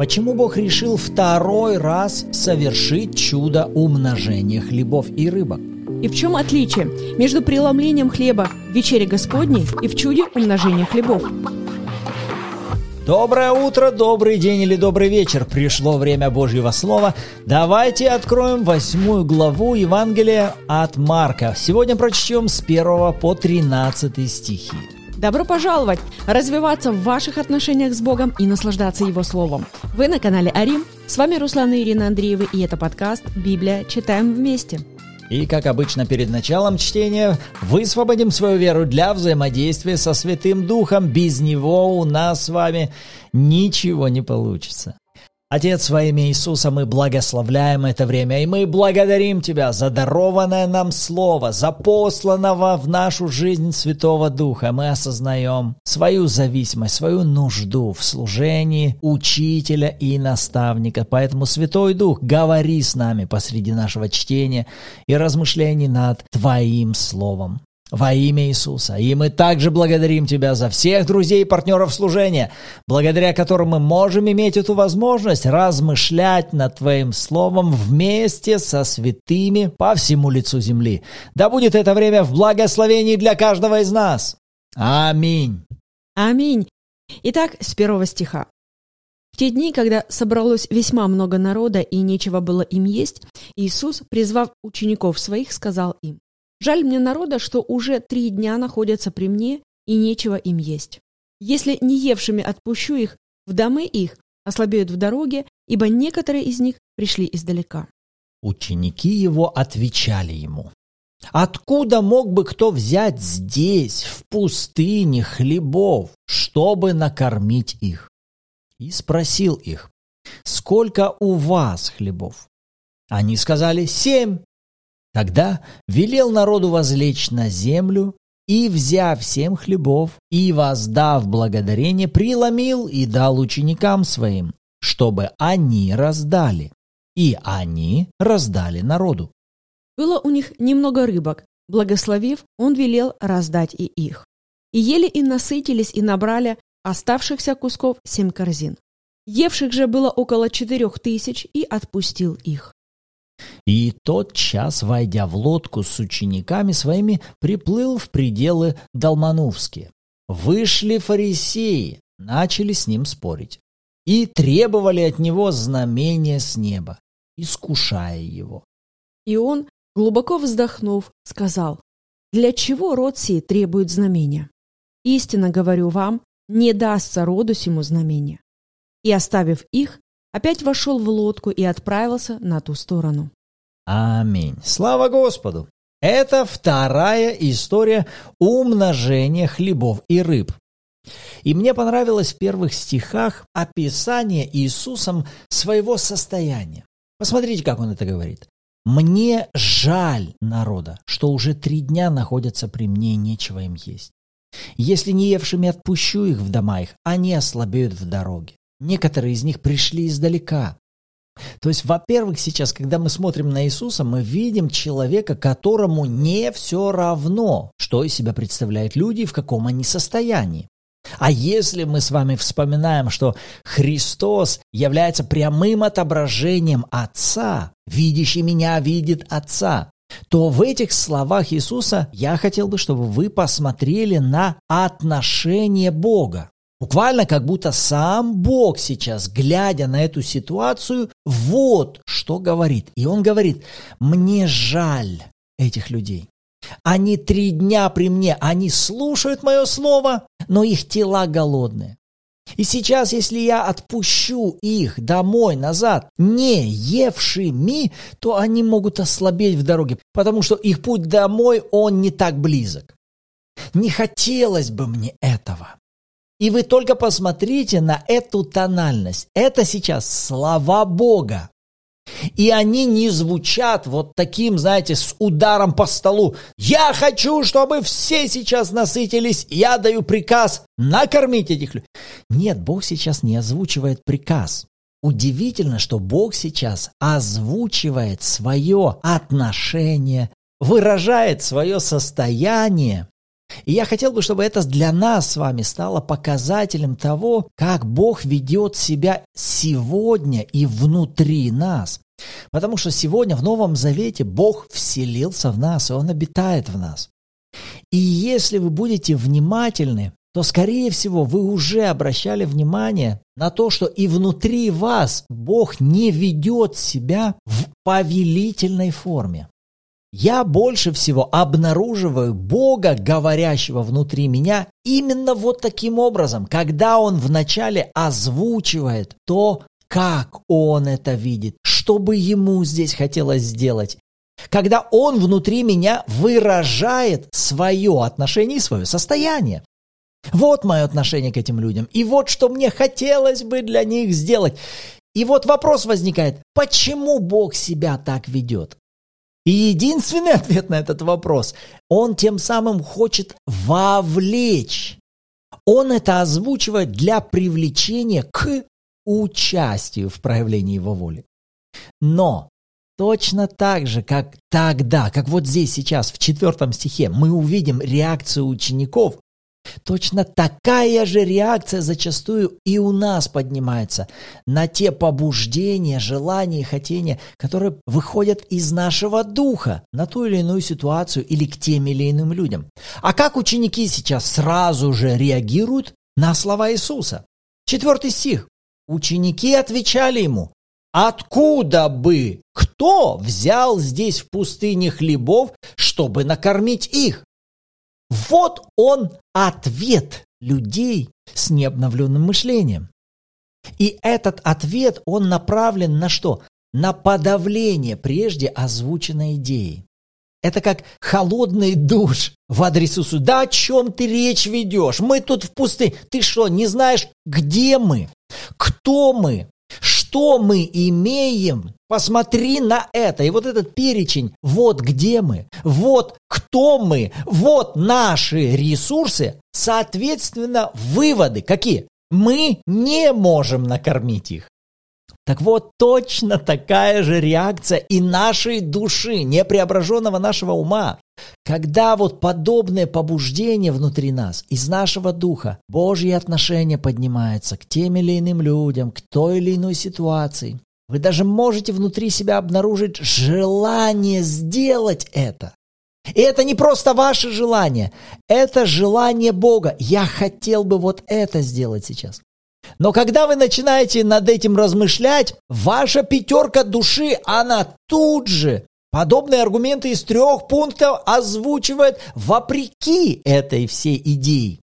Почему Бог решил второй раз совершить чудо умножения хлебов и рыбок? И в чем отличие между преломлением хлеба в вечере Господней и в чуде умножения хлебов? Доброе утро, добрый день или добрый вечер. Пришло время Божьего Слова. Давайте откроем восьмую главу Евангелия от Марка. Сегодня прочтем с 1 по 13 стихи. Добро пожаловать! Развиваться в ваших отношениях с Богом и наслаждаться Его Словом. Вы на канале Арим. С вами Руслан и Ирина Андреевы, и это подкаст «Библия. Читаем вместе». И, как обычно, перед началом чтения высвободим свою веру для взаимодействия со Святым Духом. Без него у нас с вами ничего не получится. Отец, во имя Иисуса мы благословляем это время, и мы благодарим Тебя за дарованное нам Слово, за посланного в нашу жизнь Святого Духа. Мы осознаем свою зависимость, свою нужду в служении учителя и наставника. Поэтому, Святой Дух, говори с нами посреди нашего чтения и размышлений над Твоим Словом во имя Иисуса. И мы также благодарим Тебя за всех друзей и партнеров служения, благодаря которым мы можем иметь эту возможность размышлять над Твоим Словом вместе со святыми по всему лицу земли. Да будет это время в благословении для каждого из нас. Аминь. Аминь. Итак, с первого стиха. В те дни, когда собралось весьма много народа и нечего было им есть, Иисус, призвав учеников своих, сказал им, Жаль мне народа, что уже три дня находятся при мне, и нечего им есть. Если не евшими отпущу их, в домы их ослабеют в дороге, ибо некоторые из них пришли издалека». Ученики его отвечали ему, «Откуда мог бы кто взять здесь, в пустыне, хлебов, чтобы накормить их?» И спросил их, «Сколько у вас хлебов?» Они сказали, «Семь». Тогда велел народу возлечь на землю, и, взяв семь хлебов, и воздав благодарение, преломил и дал ученикам своим, чтобы они раздали. И они раздали народу. Было у них немного рыбок. Благословив, он велел раздать и их. И ели и насытились, и набрали оставшихся кусков семь корзин. Евших же было около четырех тысяч, и отпустил их. И тот час, войдя в лодку с учениками своими, приплыл в пределы Долмановские. Вышли фарисеи, начали с ним спорить. И требовали от него знамения с неба, искушая его. И он, глубоко вздохнув, сказал, «Для чего род сей требует знамения? Истинно говорю вам, не дастся роду сему знамения». И, оставив их, опять вошел в лодку и отправился на ту сторону. Аминь. Слава Господу! Это вторая история умножения хлебов и рыб. И мне понравилось в первых стихах описание Иисусом своего состояния. Посмотрите, как он это говорит. «Мне жаль народа, что уже три дня находятся при мне и нечего им есть. Если не евшими отпущу их в дома их, они ослабеют в дороге. Некоторые из них пришли издалека. То есть, во-первых, сейчас, когда мы смотрим на Иисуса, мы видим человека, которому не все равно, что из себя представляют люди и в каком они состоянии. А если мы с вами вспоминаем, что Христос является прямым отображением Отца, видящий меня видит Отца, то в этих словах Иисуса я хотел бы, чтобы вы посмотрели на отношение Бога. Буквально как будто сам Бог сейчас, глядя на эту ситуацию, вот что говорит. И он говорит, мне жаль этих людей. Они три дня при мне, они слушают мое слово, но их тела голодные. И сейчас, если я отпущу их домой, назад, не евшими, то они могут ослабеть в дороге, потому что их путь домой, он не так близок. Не хотелось бы мне этого. И вы только посмотрите на эту тональность. Это сейчас слова Бога. И они не звучат вот таким, знаете, с ударом по столу. Я хочу, чтобы все сейчас насытились. Я даю приказ накормить этих людей. Нет, Бог сейчас не озвучивает приказ. Удивительно, что Бог сейчас озвучивает свое отношение, выражает свое состояние И я хотел бы, чтобы это для нас с вами стало показателем того, как Бог ведет себя сегодня и внутри нас. Потому что сегодня в Новом Завете Бог вселился в нас, и Он обитает в нас. И если вы будете внимательны, то, скорее всего, вы уже обращали внимание на то, что и внутри вас Бог не ведет себя в повелительной форме. Я больше всего обнаруживаю Бога, говорящего внутри меня, именно вот таким образом, когда Он вначале озвучивает то, как Он это видит, что бы Ему здесь хотелось сделать, когда Он внутри меня выражает свое отношение и свое состояние. Вот мое отношение к этим людям. И вот что мне хотелось бы для них сделать. И вот вопрос возникает, почему Бог себя так ведет? И единственный ответ на этот вопрос, он тем самым хочет вовлечь. Он это озвучивает для привлечения к участию в проявлении его воли. Но точно так же, как тогда, как вот здесь сейчас в четвертом стихе, мы увидим реакцию учеников, Точно такая же реакция зачастую и у нас поднимается на те побуждения, желания и хотения, которые выходят из нашего духа на ту или иную ситуацию или к тем или иным людям. А как ученики сейчас сразу же реагируют на слова Иисуса? Четвертый стих. Ученики отвечали ему, Откуда бы кто взял здесь в пустыне хлебов, чтобы накормить их? Вот он ответ людей с необновленным мышлением. И этот ответ, он направлен на что? На подавление прежде озвученной идеи. Это как холодный душ в адрес Иисуса. Да о чем ты речь ведешь? Мы тут в пустыне. Ты что, не знаешь, где мы? Кто мы? Что мы имеем? Посмотри на это. И вот этот перечень, вот где мы, вот кто мы, вот наши ресурсы, соответственно, выводы какие? Мы не можем накормить их. Так вот, точно такая же реакция и нашей души, непреображенного нашего ума. Когда вот подобное побуждение внутри нас, из нашего духа, Божьи отношения поднимаются к тем или иным людям, к той или иной ситуации, вы даже можете внутри себя обнаружить желание сделать это. И это не просто ваше желание, это желание Бога. Я хотел бы вот это сделать сейчас. Но когда вы начинаете над этим размышлять, ваша пятерка души, она тут же подобные аргументы из трех пунктов озвучивает вопреки этой всей идее.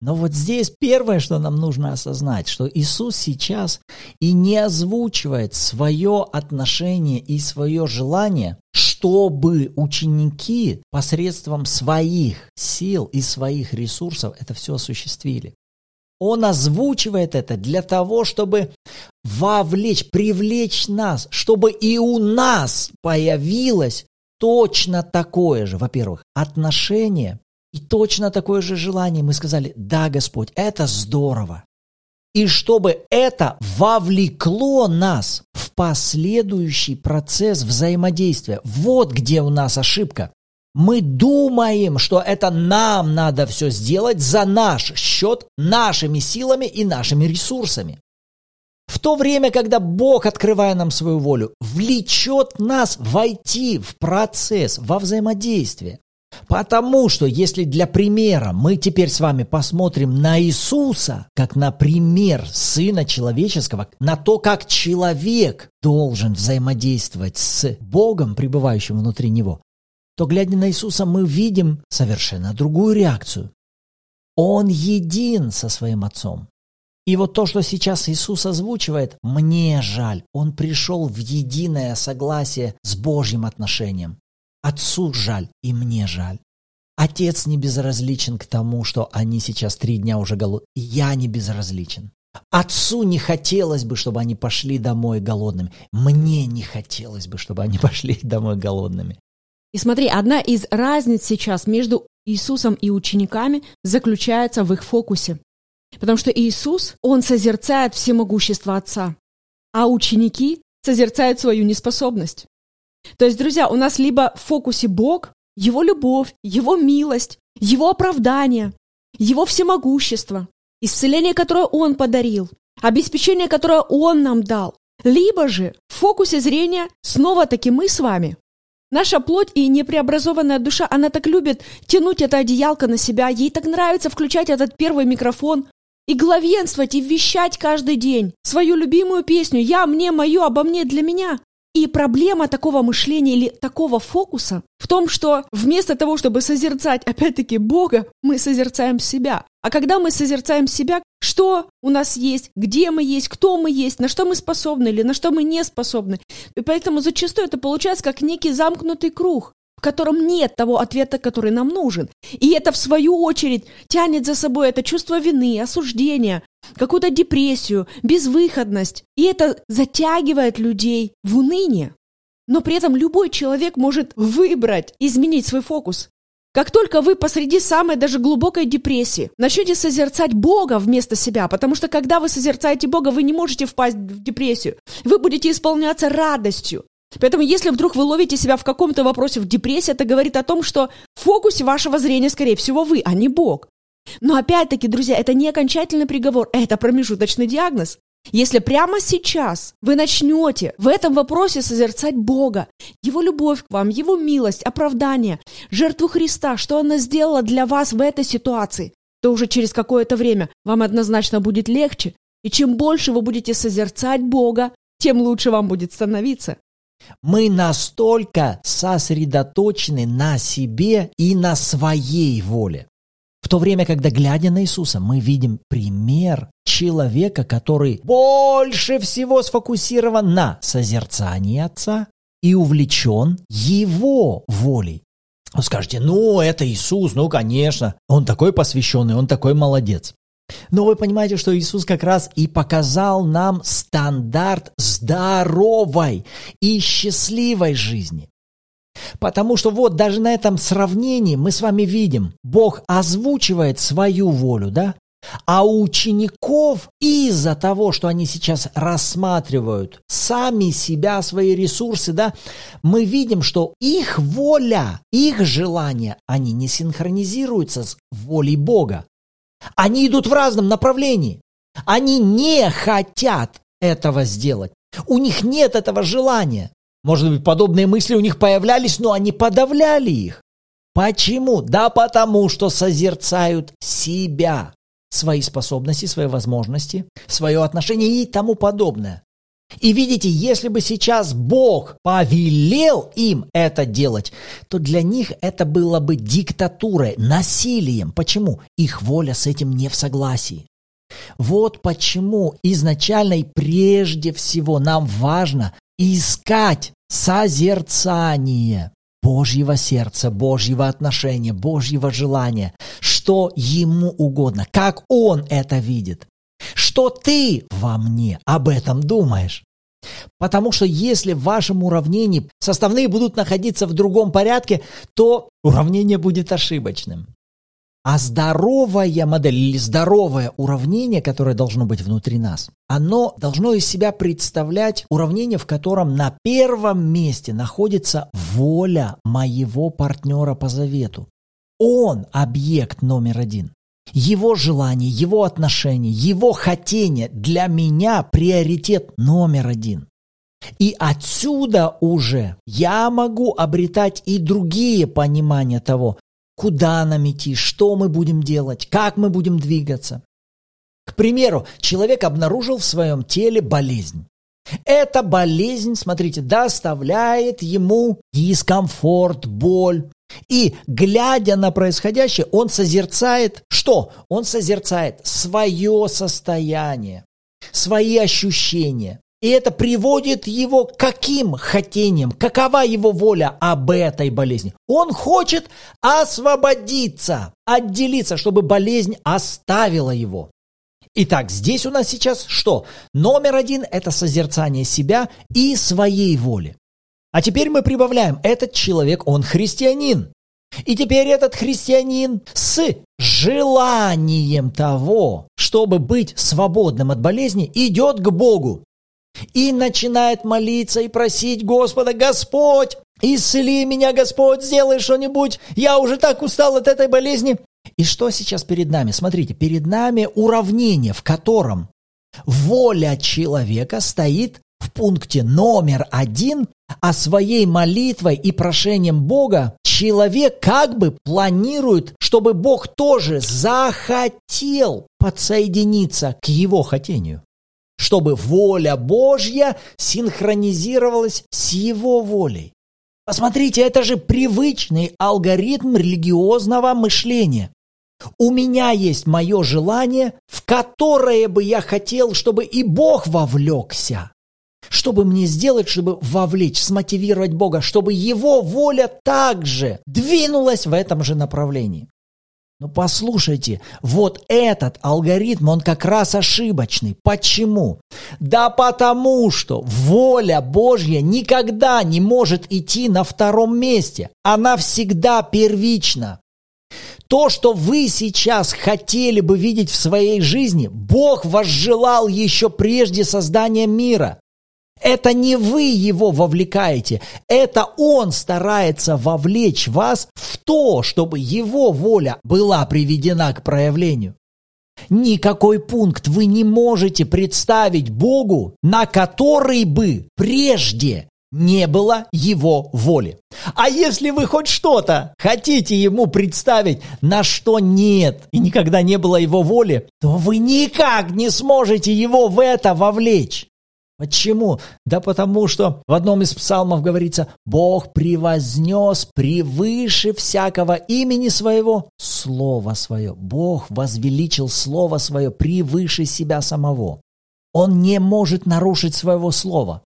Но вот здесь первое, что нам нужно осознать, что Иисус сейчас и не озвучивает свое отношение и свое желание, чтобы ученики посредством своих сил и своих ресурсов это все осуществили. Он озвучивает это для того, чтобы вовлечь, привлечь нас, чтобы и у нас появилось точно такое же, во-первых, отношение и точно такое же желание. Мы сказали, да, Господь, это здорово. И чтобы это вовлекло нас в последующий процесс взаимодействия. Вот где у нас ошибка. Мы думаем, что это нам надо все сделать за наш счет, нашими силами и нашими ресурсами. В то время, когда Бог, открывая нам свою волю, влечет нас войти в процесс, во взаимодействие. Потому что, если для примера мы теперь с вами посмотрим на Иисуса, как на пример Сына Человеческого, на то, как человек должен взаимодействовать с Богом, пребывающим внутри него, то, глядя на Иисуса, мы видим совершенно другую реакцию. Он един со своим Отцом. И вот то, что сейчас Иисус озвучивает, мне жаль. Он пришел в единое согласие с Божьим отношением. Отцу жаль, и мне жаль. Отец не безразличен к тому, что они сейчас три дня уже голодны. Я не безразличен. Отцу не хотелось бы, чтобы они пошли домой голодными. Мне не хотелось бы, чтобы они пошли домой голодными. И смотри, одна из разниц сейчас между Иисусом и учениками заключается в их фокусе. Потому что Иисус, Он созерцает всемогущество Отца, а ученики созерцают свою неспособность. То есть, друзья, у нас либо в фокусе Бог, Его любовь, Его милость, Его оправдание, Его всемогущество, исцеление, которое Он подарил, обеспечение, которое Он нам дал. Либо же в фокусе зрения снова-таки мы с вами. Наша плоть и непреобразованная душа, она так любит тянуть это одеялко на себя, ей так нравится включать этот первый микрофон и главенствовать, и вещать каждый день свою любимую песню «Я, мне, мое, обо мне, для меня». И проблема такого мышления или такого фокуса в том, что вместо того, чтобы созерцать, опять-таки, Бога, мы созерцаем себя. А когда мы созерцаем себя, что у нас есть, где мы есть, кто мы есть, на что мы способны или на что мы не способны. И поэтому зачастую это получается как некий замкнутый круг в котором нет того ответа, который нам нужен. И это, в свою очередь, тянет за собой это чувство вины, осуждения, какую-то депрессию, безвыходность. И это затягивает людей в уныние. Но при этом любой человек может выбрать, изменить свой фокус. Как только вы посреди самой даже глубокой депрессии начнете созерцать Бога вместо себя, потому что когда вы созерцаете Бога, вы не можете впасть в депрессию. Вы будете исполняться радостью. Поэтому если вдруг вы ловите себя в каком-то вопросе в депрессии, это говорит о том, что в фокусе вашего зрения, скорее всего, вы, а не Бог. Но опять-таки, друзья, это не окончательный приговор, это промежуточный диагноз. Если прямо сейчас вы начнете в этом вопросе созерцать Бога, Его любовь к вам, Его милость, оправдание, жертву Христа, что она сделала для вас в этой ситуации, то уже через какое-то время вам однозначно будет легче. И чем больше вы будете созерцать Бога, тем лучше вам будет становиться. Мы настолько сосредоточены на себе и на своей воле. В то время, когда, глядя на Иисуса, мы видим пример человека, который больше всего сфокусирован на созерцании Отца и увлечен Его волей. Вы скажете, ну, это Иисус, ну, конечно, он такой посвященный, он такой молодец. Но вы понимаете, что Иисус как раз и показал нам стандарт здоровой и счастливой жизни. Потому что вот даже на этом сравнении мы с вами видим, Бог озвучивает свою волю, да? А у учеников из-за того, что они сейчас рассматривают сами себя, свои ресурсы, да, мы видим, что их воля, их желания, они не синхронизируются с волей Бога. Они идут в разном направлении. Они не хотят этого сделать. У них нет этого желания. Может быть, подобные мысли у них появлялись, но они подавляли их. Почему? Да потому, что созерцают себя, свои способности, свои возможности, свое отношение и тому подобное. И видите, если бы сейчас Бог повелел им это делать, то для них это было бы диктатурой, насилием. Почему? Их воля с этим не в согласии. Вот почему изначально и прежде всего нам важно искать созерцание Божьего сердца, Божьего отношения, Божьего желания, что Ему угодно, как Он это видит. Что ты во мне об этом думаешь? Потому что если в вашем уравнении составные будут находиться в другом порядке, то уравнение будет ошибочным. А здоровая модель или здоровое уравнение, которое должно быть внутри нас, оно должно из себя представлять уравнение, в котором на первом месте находится воля моего партнера по завету. Он объект номер один. Его желание, его отношение, его хотение для меня приоритет номер один. И отсюда уже я могу обретать и другие понимания того, куда нам идти, что мы будем делать, как мы будем двигаться. К примеру, человек обнаружил в своем теле болезнь. Эта болезнь, смотрите, доставляет ему дискомфорт, боль, и, глядя на происходящее, он созерцает что? Он созерцает свое состояние, свои ощущения. И это приводит его к каким хотениям? Какова его воля об этой болезни? Он хочет освободиться, отделиться, чтобы болезнь оставила его. Итак, здесь у нас сейчас что? Номер один – это созерцание себя и своей воли. А теперь мы прибавляем, этот человек, он христианин. И теперь этот христианин с желанием того, чтобы быть свободным от болезни, идет к Богу и начинает молиться и просить Господа, Господь, Исцели меня, Господь, сделай что-нибудь. Я уже так устал от этой болезни. И что сейчас перед нами? Смотрите, перед нами уравнение, в котором воля человека стоит в пункте номер один, а своей молитвой и прошением Бога человек как бы планирует, чтобы Бог тоже захотел подсоединиться к его хотению чтобы воля Божья синхронизировалась с его волей. Посмотрите, это же привычный алгоритм религиозного мышления. У меня есть мое желание, в которое бы я хотел, чтобы и Бог вовлекся. Что бы мне сделать, чтобы вовлечь, смотивировать Бога, чтобы Его воля также двинулась в этом же направлении? Но послушайте, вот этот алгоритм, он как раз ошибочный. Почему? Да потому что воля Божья никогда не может идти на втором месте. Она всегда первична. То, что вы сейчас хотели бы видеть в своей жизни, Бог возжелал еще прежде создания мира. Это не вы его вовлекаете, это он старается вовлечь вас в то, чтобы его воля была приведена к проявлению. Никакой пункт вы не можете представить Богу, на который бы прежде не было его воли. А если вы хоть что-то хотите ему представить, на что нет и никогда не было его воли, то вы никак не сможете его в это вовлечь. Почему? Да потому что в одном из псалмов говорится, Бог превознес превыше всякого имени своего Слово свое. Бог возвеличил Слово свое превыше себя самого. Он не может нарушить своего слова.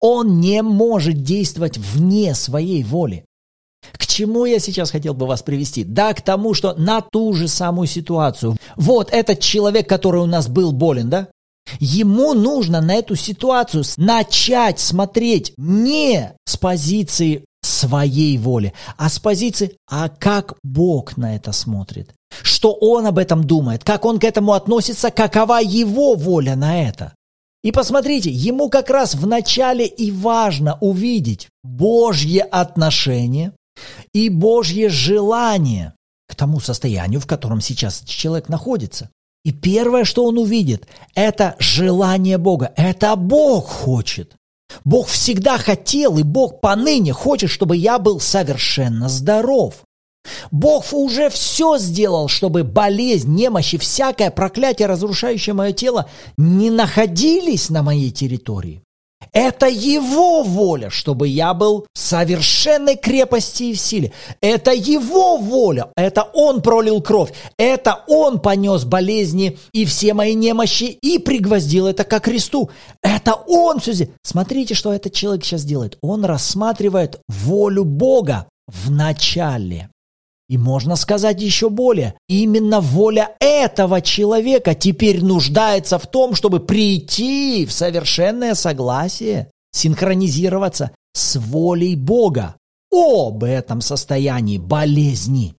Он не может действовать вне своей воли. К чему я сейчас хотел бы вас привести? Да, к тому, что на ту же самую ситуацию. Вот этот человек, который у нас был болен, да? Ему нужно на эту ситуацию начать смотреть не с позиции своей воли, а с позиции, а как Бог на это смотрит, что Он об этом думает, как Он к этому относится, какова Его воля на это. И посмотрите, ему как раз в начале и важно увидеть Божье отношение и Божье желание к тому состоянию, в котором сейчас человек находится. И первое, что он увидит, это желание Бога. Это Бог хочет. Бог всегда хотел, и Бог поныне хочет, чтобы я был совершенно здоров. Бог уже все сделал, чтобы болезнь, немощь и всякое проклятие, разрушающее мое тело, не находились на моей территории. Это Его воля, чтобы я был в совершенной крепости и в силе. Это Его воля. Это Он пролил кровь. Это Он понес болезни и все мои немощи и пригвоздил это ко кресту. Это Он все здесь. Смотрите, что этот человек сейчас делает. Он рассматривает волю Бога в начале. И можно сказать еще более, именно воля этого человека теперь нуждается в том, чтобы прийти в совершенное согласие, синхронизироваться с волей Бога об этом состоянии болезни.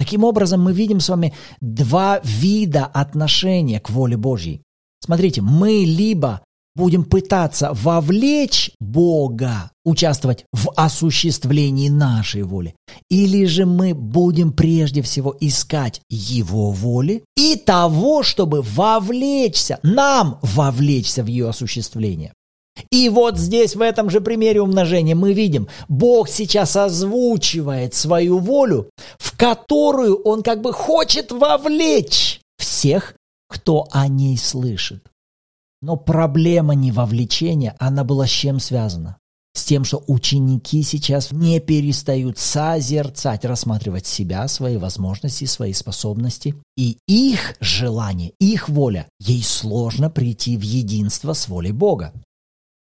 Таким образом, мы видим с вами два вида отношения к воле Божьей. Смотрите, мы либо будем пытаться вовлечь Бога, участвовать в осуществлении нашей воли, или же мы будем прежде всего искать Его воли и того, чтобы вовлечься, нам вовлечься в ее осуществление. И вот здесь, в этом же примере умножения, мы видим, Бог сейчас озвучивает свою волю, в которую Он как бы хочет вовлечь всех, кто о ней слышит. Но проблема не вовлечения, она была с чем связана? С тем, что ученики сейчас не перестают созерцать, рассматривать себя, свои возможности, свои способности. И их желание, их воля, ей сложно прийти в единство с волей Бога.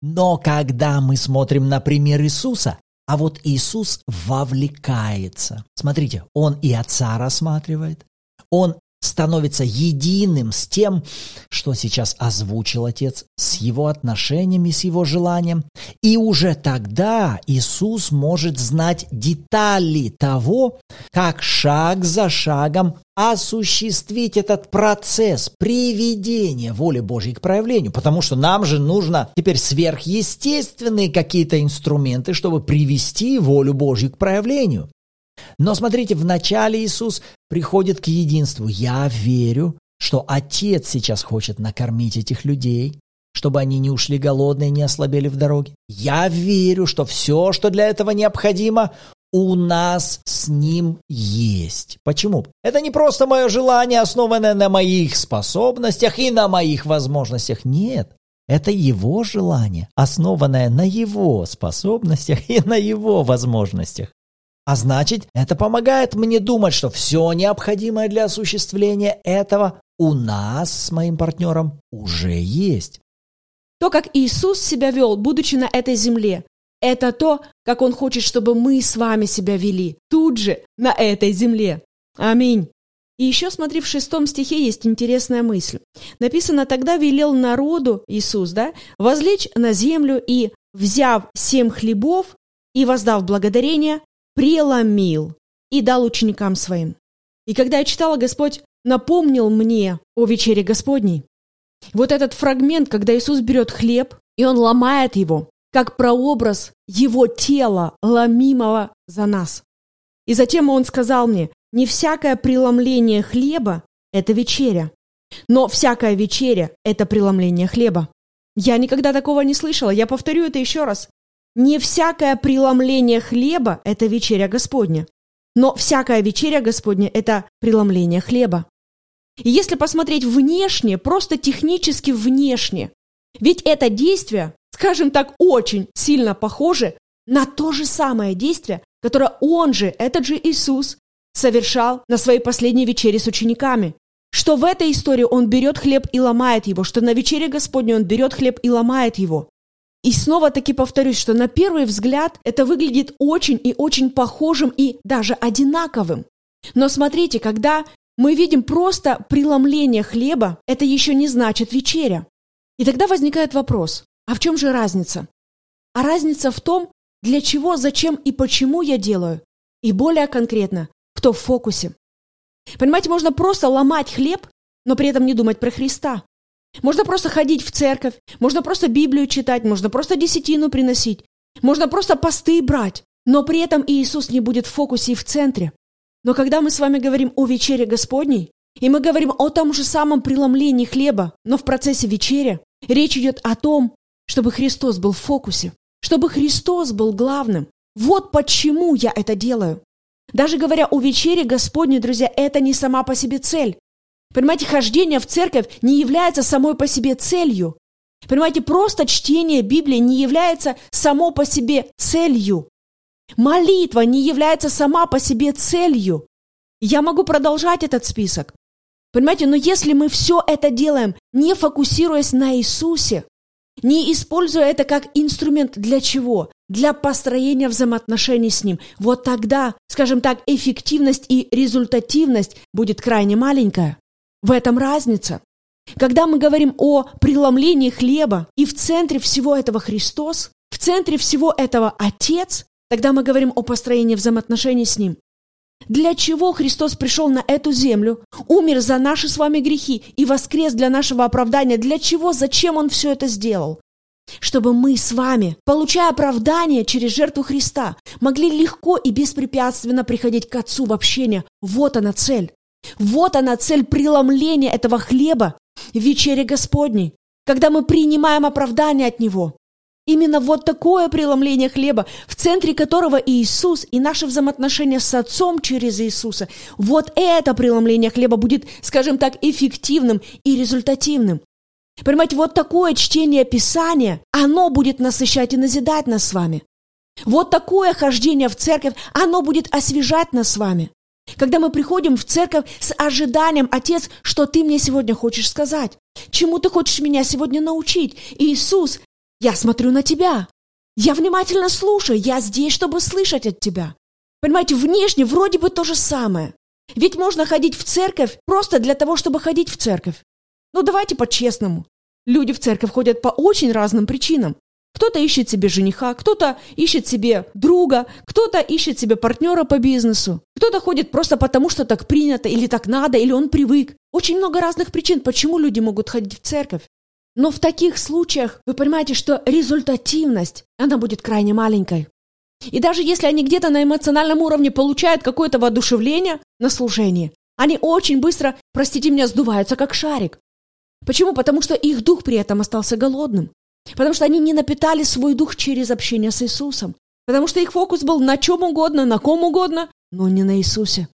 Но когда мы смотрим на пример Иисуса, а вот Иисус вовлекается. Смотрите, Он и Отца рассматривает, Он становится единым с тем, что сейчас озвучил Отец, с его отношениями, с его желанием. И уже тогда Иисус может знать детали того, как шаг за шагом осуществить этот процесс приведения воли Божьей к проявлению, потому что нам же нужно теперь сверхъестественные какие-то инструменты, чтобы привести волю Божью к проявлению. Но смотрите, вначале Иисус приходит к единству. Я верю, что Отец сейчас хочет накормить этих людей, чтобы они не ушли голодные, не ослабели в дороге. Я верю, что все, что для этого необходимо, у нас с ним есть. Почему? Это не просто мое желание, основанное на моих способностях и на моих возможностях. Нет. Это его желание, основанное на его способностях и на его возможностях. А значит, это помогает мне думать, что все необходимое для осуществления этого у нас с моим партнером уже есть. То, как Иисус себя вел, будучи на этой земле, это то, как Он хочет, чтобы мы с вами себя вели, тут же, на этой земле. Аминь. И еще смотри, в шестом стихе есть интересная мысль. Написано, тогда велел народу, Иисус, да, возлечь на землю и, взяв семь хлебов и воздав благодарение, преломил и дал ученикам своим. И когда я читала, Господь напомнил мне о вечере Господней. Вот этот фрагмент, когда Иисус берет хлеб, и Он ломает его, как прообраз Его тела, ломимого за нас. И затем Он сказал мне, не всякое преломление хлеба – это вечеря, но всякая вечеря – это преломление хлеба. Я никогда такого не слышала. Я повторю это еще раз. Не всякое преломление хлеба – это вечеря Господня, но всякая вечеря Господня – это преломление хлеба. И если посмотреть внешне, просто технически внешне, ведь это действие, скажем так, очень сильно похоже на то же самое действие, которое Он же, этот же Иисус, совершал на своей последней вечере с учениками. Что в этой истории Он берет хлеб и ломает его, что на вечере Господней Он берет хлеб и ломает его. И снова таки повторюсь, что на первый взгляд это выглядит очень и очень похожим и даже одинаковым. Но смотрите, когда мы видим просто преломление хлеба, это еще не значит вечеря. И тогда возникает вопрос, а в чем же разница? А разница в том, для чего, зачем и почему я делаю. И более конкретно, кто в фокусе. Понимаете, можно просто ломать хлеб, но при этом не думать про Христа. Можно просто ходить в церковь, можно просто Библию читать, можно просто десятину приносить, можно просто посты брать, но при этом Иисус не будет в фокусе и в центре. Но когда мы с вами говорим о вечере Господней, и мы говорим о том же самом преломлении хлеба, но в процессе вечери, речь идет о том, чтобы Христос был в фокусе, чтобы Христос был главным. Вот почему я это делаю. Даже говоря о вечере Господней, друзья, это не сама по себе цель. Понимаете, хождение в церковь не является самой по себе целью. Понимаете, просто чтение Библии не является само по себе целью. Молитва не является сама по себе целью. Я могу продолжать этот список. Понимаете, но если мы все это делаем, не фокусируясь на Иисусе, не используя это как инструмент для чего? Для построения взаимоотношений с Ним. Вот тогда, скажем так, эффективность и результативность будет крайне маленькая. В этом разница. Когда мы говорим о преломлении хлеба, и в центре всего этого Христос, в центре всего этого Отец, тогда мы говорим о построении взаимоотношений с Ним. Для чего Христос пришел на эту землю, умер за наши с вами грехи и воскрес для нашего оправдания? Для чего, зачем Он все это сделал? Чтобы мы с вами, получая оправдание через жертву Христа, могли легко и беспрепятственно приходить к Отцу в общение. Вот она цель. Вот она цель преломления этого хлеба в вечере Господней, когда мы принимаем оправдание от Него. Именно вот такое преломление хлеба, в центре которого Иисус и наши взаимоотношения с Отцом через Иисуса, вот это преломление хлеба будет, скажем так, эффективным и результативным. Понимаете, вот такое чтение Писания, оно будет насыщать и назидать нас с вами. Вот такое хождение в церковь, оно будет освежать нас с вами. Когда мы приходим в церковь с ожиданием, Отец, что ты мне сегодня хочешь сказать? Чему ты хочешь меня сегодня научить? Иисус, я смотрю на тебя. Я внимательно слушаю. Я здесь, чтобы слышать от тебя. Понимаете, внешне вроде бы то же самое. Ведь можно ходить в церковь просто для того, чтобы ходить в церковь. Ну давайте по-честному. Люди в церковь ходят по очень разным причинам. Кто-то ищет себе жениха, кто-то ищет себе друга, кто-то ищет себе партнера по бизнесу, кто-то ходит просто потому, что так принято, или так надо, или он привык. Очень много разных причин, почему люди могут ходить в церковь. Но в таких случаях вы понимаете, что результативность, она будет крайне маленькой. И даже если они где-то на эмоциональном уровне получают какое-то воодушевление на служении, они очень быстро, простите меня, сдуваются как шарик. Почему? Потому что их дух при этом остался голодным. Потому что они не напитали свой дух через общение с Иисусом. Потому что их фокус был на чем угодно, на ком угодно, но не на Иисусе.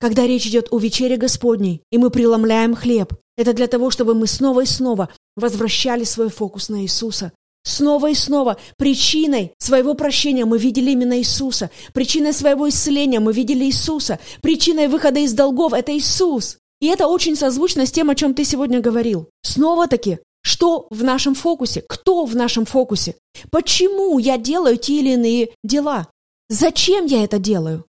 Когда речь идет о вечере Господней, и мы преломляем хлеб, это для того, чтобы мы снова и снова возвращали свой фокус на Иисуса. Снова и снова причиной своего прощения мы видели именно Иисуса. Причиной своего исцеления мы видели Иисуса. Причиной выхода из долгов – это Иисус. И это очень созвучно с тем, о чем ты сегодня говорил. Снова-таки, что в нашем фокусе? Кто в нашем фокусе? Почему я делаю те или иные дела? Зачем я это делаю?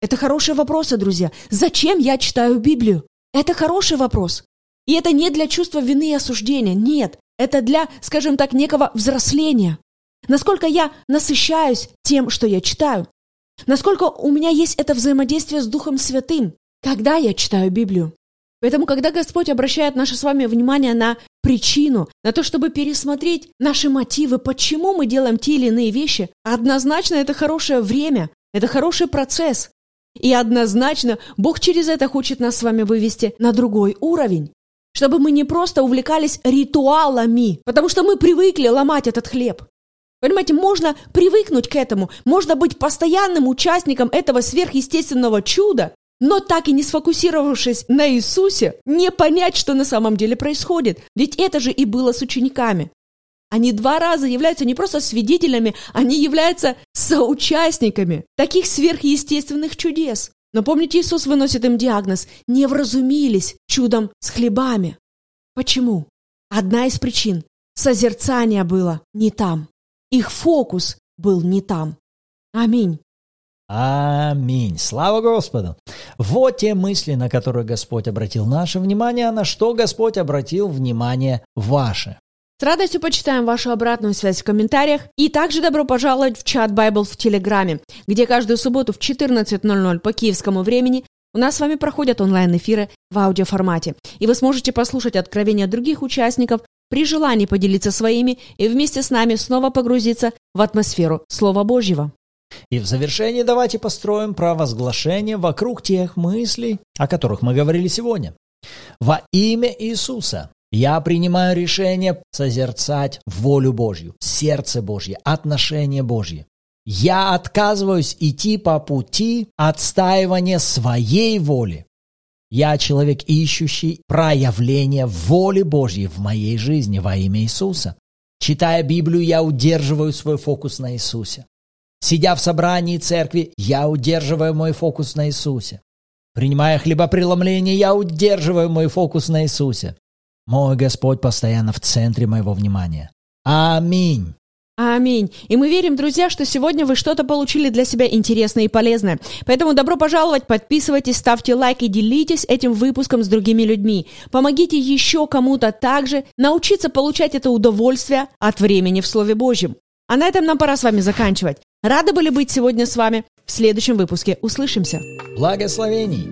Это хорошие вопросы, друзья. Зачем я читаю Библию? Это хороший вопрос. И это не для чувства вины и осуждения. Нет, это для, скажем так, некого взросления. Насколько я насыщаюсь тем, что я читаю. Насколько у меня есть это взаимодействие с Духом Святым, когда я читаю Библию. Поэтому, когда Господь обращает наше с вами внимание на причину, на то, чтобы пересмотреть наши мотивы, почему мы делаем те или иные вещи, однозначно это хорошее время, это хороший процесс. И однозначно Бог через это хочет нас с вами вывести на другой уровень. Чтобы мы не просто увлекались ритуалами, потому что мы привыкли ломать этот хлеб. Понимаете, можно привыкнуть к этому, можно быть постоянным участником этого сверхъестественного чуда, но так и не сфокусировавшись на Иисусе, не понять, что на самом деле происходит. Ведь это же и было с учениками. Они два раза являются не просто свидетелями, они являются соучастниками таких сверхъестественных чудес. Но помните, Иисус выносит им диагноз «не вразумились чудом с хлебами». Почему? Одна из причин – созерцание было не там. Их фокус был не там. Аминь. Аминь. Слава Господу. Вот те мысли, на которые Господь обратил наше внимание, а на что Господь обратил внимание ваше. С радостью почитаем вашу обратную связь в комментариях. И также добро пожаловать в чат Bible в Телеграме, где каждую субботу в 14.00 по киевскому времени у нас с вами проходят онлайн-эфиры в аудиоформате. И вы сможете послушать откровения других участников, при желании поделиться своими и вместе с нами снова погрузиться в атмосферу Слова Божьего. И в завершении давайте построим провозглашение вокруг тех мыслей, о которых мы говорили сегодня. Во имя Иисуса я принимаю решение созерцать волю Божью, сердце Божье, отношение Божье. Я отказываюсь идти по пути отстаивания своей воли. Я человек, ищущий проявление воли Божьей в моей жизни во имя Иисуса. Читая Библию, я удерживаю свой фокус на Иисусе. Сидя в собрании церкви, я удерживаю мой фокус на Иисусе. Принимая хлебопреломление, я удерживаю мой фокус на Иисусе. Мой Господь постоянно в центре моего внимания. Аминь. Аминь. И мы верим, друзья, что сегодня вы что-то получили для себя интересное и полезное. Поэтому добро пожаловать, подписывайтесь, ставьте лайк и делитесь этим выпуском с другими людьми. Помогите еще кому-то также научиться получать это удовольствие от времени в Слове Божьем. А на этом нам пора с вами заканчивать. Рады были быть сегодня с вами. В следующем выпуске услышимся. Благословений.